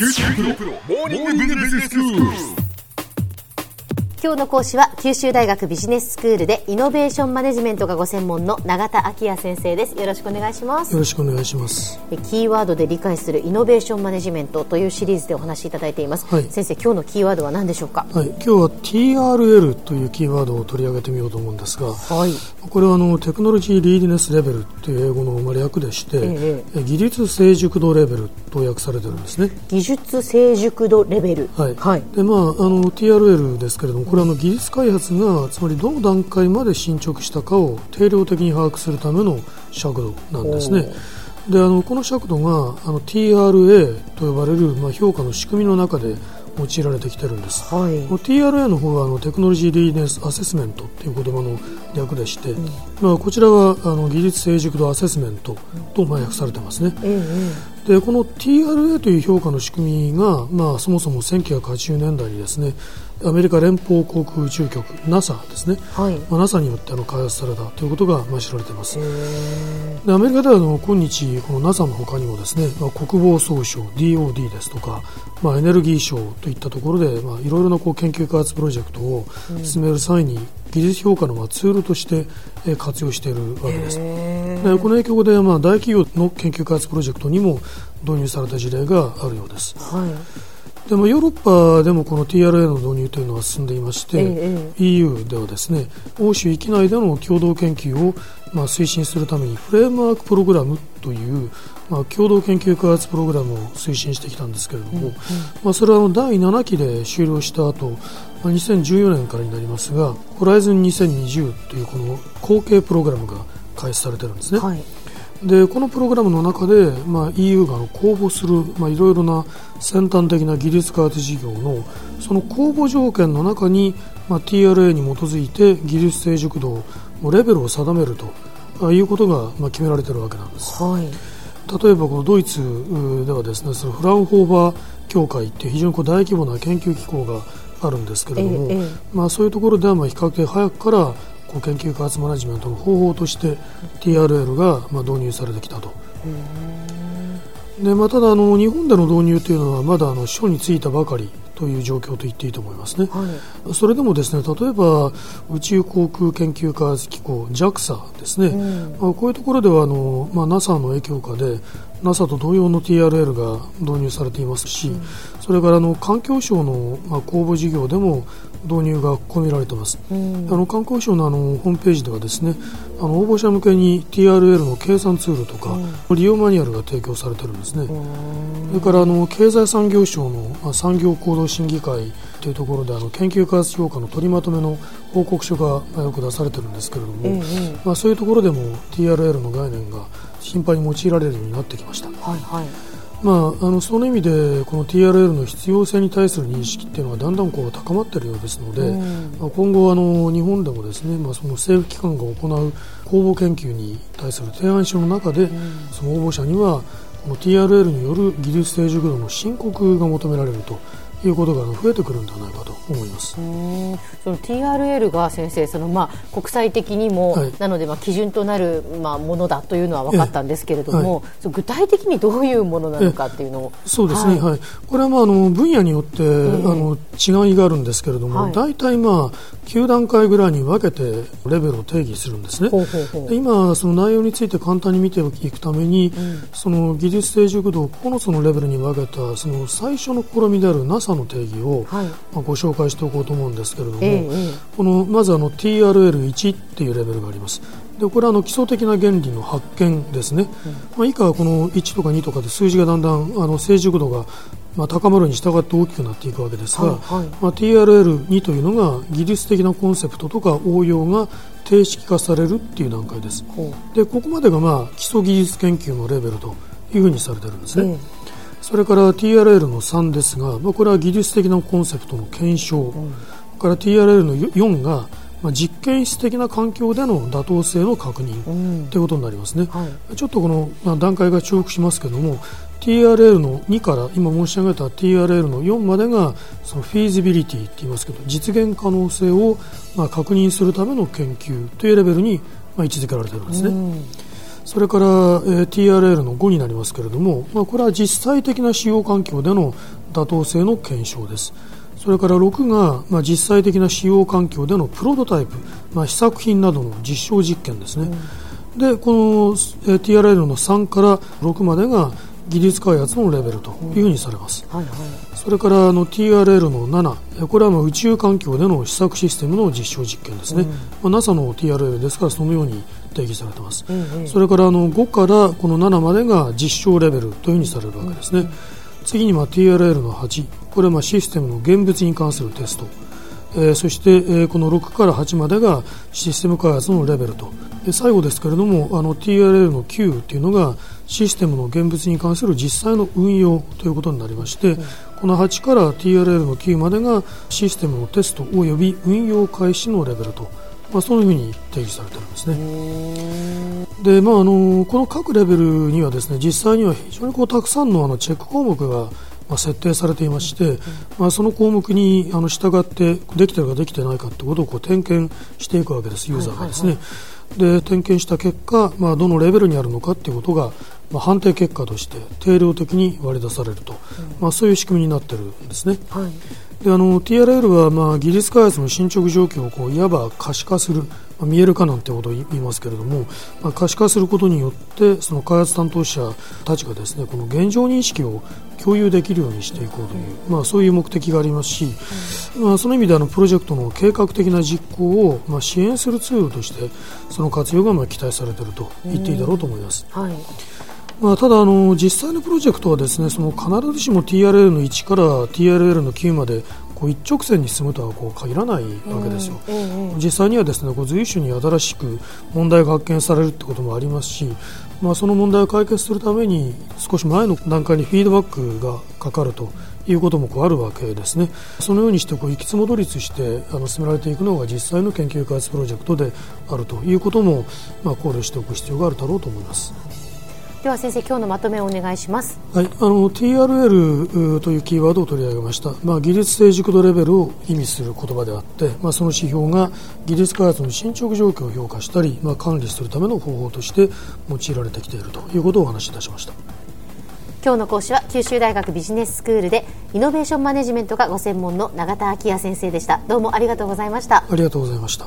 九州大学モーニングビジネススクール。今日の講師は九州大学ビジネススクールでイノベーションマネジメントがご専門の永田昭也先生です。よろしくお願いします。よろしくお願いします。キーワードで理解するイノベーションマネジメントというシリーズでお話しいただいています、はい、先生今日のキーワードは何でしょうか？はい。今日は TRL というキーワードを取り上げてみようと思うんですが、はい、これはあの Technology Readiness Level という英語の略でして、ええ、技術成熟度レベルと訳されてるんですね。技術成熟度レベル。はい、はい、でまああの TRL ですけれどもこれはあの技術開発がつまりどの段階まで進捗したかを定量的に把握するための尺度なんですね。であのこの尺度があの TRA と呼ばれる、まあ、評価の仕組みの中で用いられてきてるんです、はい、TRA の方はあのテクノロジーリーデンスアセスメントという言葉の略でして、うん、まあ、こちらはあの技術成熟度アセスメントとまあ訳されてますね、うんでこの TRA という評価の仕組みが、まあ、そもそも1980年代にですねアメリカ連邦航空宇宙局 NASA ですね、はい。まあ、NASA によってあの開発されたということが、まあ、知られています。でアメリカではあの今日この NASA の他にもですね、まあ、国防総省 DOD ですとか、まあ、エネルギー省といったところで、まあ、いろいろなこう研究開発プロジェクトを進める際に、技術評価のまあツールとして活用しているわけです。でこの影響でまあ大企業の研究開発プロジェクトにも導入された事例があるようです。はいでもヨーロッパでもこの TRA の導入というのは進んでいまして、ええ、EU ではですね欧州域内での共同研究をまあ推進するためにフレームワークプログラムというまあ共同研究開発プログラムを推進してきたんですけれども、うんうん、まあそれはあの第7期で終了した後、まあ2014年からになりますがホライズン2020というこの後継プログラムが開始されてるんですね。はいでこのプログラムの中で、まあ、EU が公募する、まあ、いろいろな先端的な技術開発事業のその公募条件の中に、まあ、TRA に基づいて技術成熟度のレベルを定めるということが、まあ、決められているわけなんです、はい、例えばこのドイツではですねそのフランホーバー協会っていう非常にこう大規模な研究機構があるんですけれども、ええ、まあ、そういうところではまあ比較的早くからこう研究開発マネジメントの方法として TRL がまあ導入されてきたと。でまあ、ただあの日本での導入というのはまだあの初についたばかりという状況と言っていいと思いますね、はい、それでもですね例えば宇宙航空研究開発機構 JAXA ですね、うん、まあ、こういうところではあの、まあ、NASA の影響下で NASA と同様の TRL が導入されていますし、うん、それからあの環境省の、まあ、公募事業でも導入が込められています、うん、あの観光省のあのホームページではですねあの応募者向けに TRL の計算ツールとか、うん、利用マニュアルが提供されているんですね、それからあの経済産業省の、まあ、産業行動審議会というところであの研究開発評価の取りまとめの報告書が、まあ、よく出されているんですけれども、うんまあ、そういうところでも TRL の概念が頻繁に用いられるようになってきました。はいはいまあ、あのその意味でこの TRL の必要性に対する認識っていうのはだんだんこう高まっているようですので、まあ、今後あの日本でもですね、まあ、その政府機関が行う公募研究に対する提案書の中で、その応募者にはこの TRL による技術成熟度の申告が求められるということが増えてくるんではないかと思います。その TRL が先生その、まあ、国際的にも、はい、なので、まあ、基準となる、まあ、ものだというのは分かったんですけれども、はい、具体的にどういうものなのかっていうのを。そうですね、はい、これは、まあ、あの分野によって、あの違いがあるんですけれども、大体、まあ、9段階ぐらいに分けてレベルを定義するんですね。ほうほうほう。今、その内容について簡単に見ていくために、うん、その技術成熟度を9つのレベルに分けたその最初の試みである NASA の定義を、はい、まあ、ご紹介しておこうと思うんですけれども、えー、このまずあの TRL1 っていうレベルがあります。でこれはあの基礎的な原理の発見ですね、うん、まあ、以下はこの1とか2とかで数字がだんだんあの成熟度がまあ、高まるに従って大きくなっていくわけですが、はいはい、まあ、TRL2 というのが技術的なコンセプトとか応用が定式化されるっていう段階です。でここまでがまあ基礎技術研究のレベルというふうにされてるんですね。それから TRL の3ですが、まあ、これは技術的なコンセプトの検証、うん、から TRL の4がまあ、実験室的な環境での妥当性の確認ということになりますね、はい、ちょっとこの、まあ、段階が重複しますけれども TRL の2から今申し上げた TRL の4までがそのフィーズビリティって言いますけど実現可能性をまあ確認するための研究というレベルにまあ位置づけられているんですね。それから、えー、TRL の5になりますけれども、まあ、これは実際的な使用環境での妥当性の検証です。それから6が、まあ、実際的な使用環境でのプロトタイプ、まあ、試作品などの実証実験ですね。うん、でこの、えー、TRL の3から6までが技術開発のレベルというふうにされます、うんはいはい、それからあの TRL の7これはまあ宇宙環境での試作システムの実証実験ですね、うん、まあ、NASA の TRL ですからそのように定義されています、うんうん、それからあの5からこの7までが実証レベルというふうにされるわけですね、うん。うん、次にまあ TRL の8これはまあシステムの現物に関するテストえー、そして、えー、この6から8までがシステム開発のレベルと。で最後ですけれどもあの TRL の9というのがシステムの現物に関する実際の運用ということになりまして、うん、この8から TRL の9までがシステムのテスト及び運用開始のレベルと、まあ、そういうふうに定義されているんですね。でまあ、あのこの各レベルにはですね実際には非常にこうたくさんのあのチェック項目がまあ、設定されていまして、まあ、その項目にあの従ってできてるかできてないかということをこう点検していくわけです、ユーザーがですね。で点検した結果、まあ、どのレベルにあるのかということが、まあ、判定結果として定量的に割り出されると、まあ、そういう仕組みになっているんですね。はい。であの TRL は、まあ、技術開発の進捗状況をこういわば可視化する、まあ、見える化なんてことを言いますけれども、まあ、可視化することによってその開発担当者たちがですねこの現状認識を共有できるようにしていこうという、まあ、そういう目的がありますし、まあ、その意味であのプロジェクトの計画的な実行を、まあ、支援するツールとしてその活用がまあ期待されていると言っていいだろうと思います。はいまあ、ただあの、実際のプロジェクトはですねその必ずしも TRL の1から TRL の9までこう一直線に進むとはこう限らないわけですよ、うんうん、実際にはですねこう随所に新しく問題が発見されるってこともありますし、まあ、その問題を解決するために少し前の段階にフィードバックがかかるということもこうあるわけですね。そのようにしてこう行きつ戻りつしてあの進められていくのが実際の研究開発プロジェクトであるということも、まあ、考慮しておく必要があるだろうと思います。では先生今日のまとめをお願いします。はい、あの TRL というキーワードを取り上げました。まあ技術成熟度レベルを意味する言葉であって、まあその指標が技術開発の進捗状況を評価したり、まあ管理するための方法として用いられてきているということをお話しいたしました。今日の講師は九州大学ビジネススクールでイノベーションマネジメントがご専門の永田昭也先生でした。どうもありがとうございました。ありがとうございました。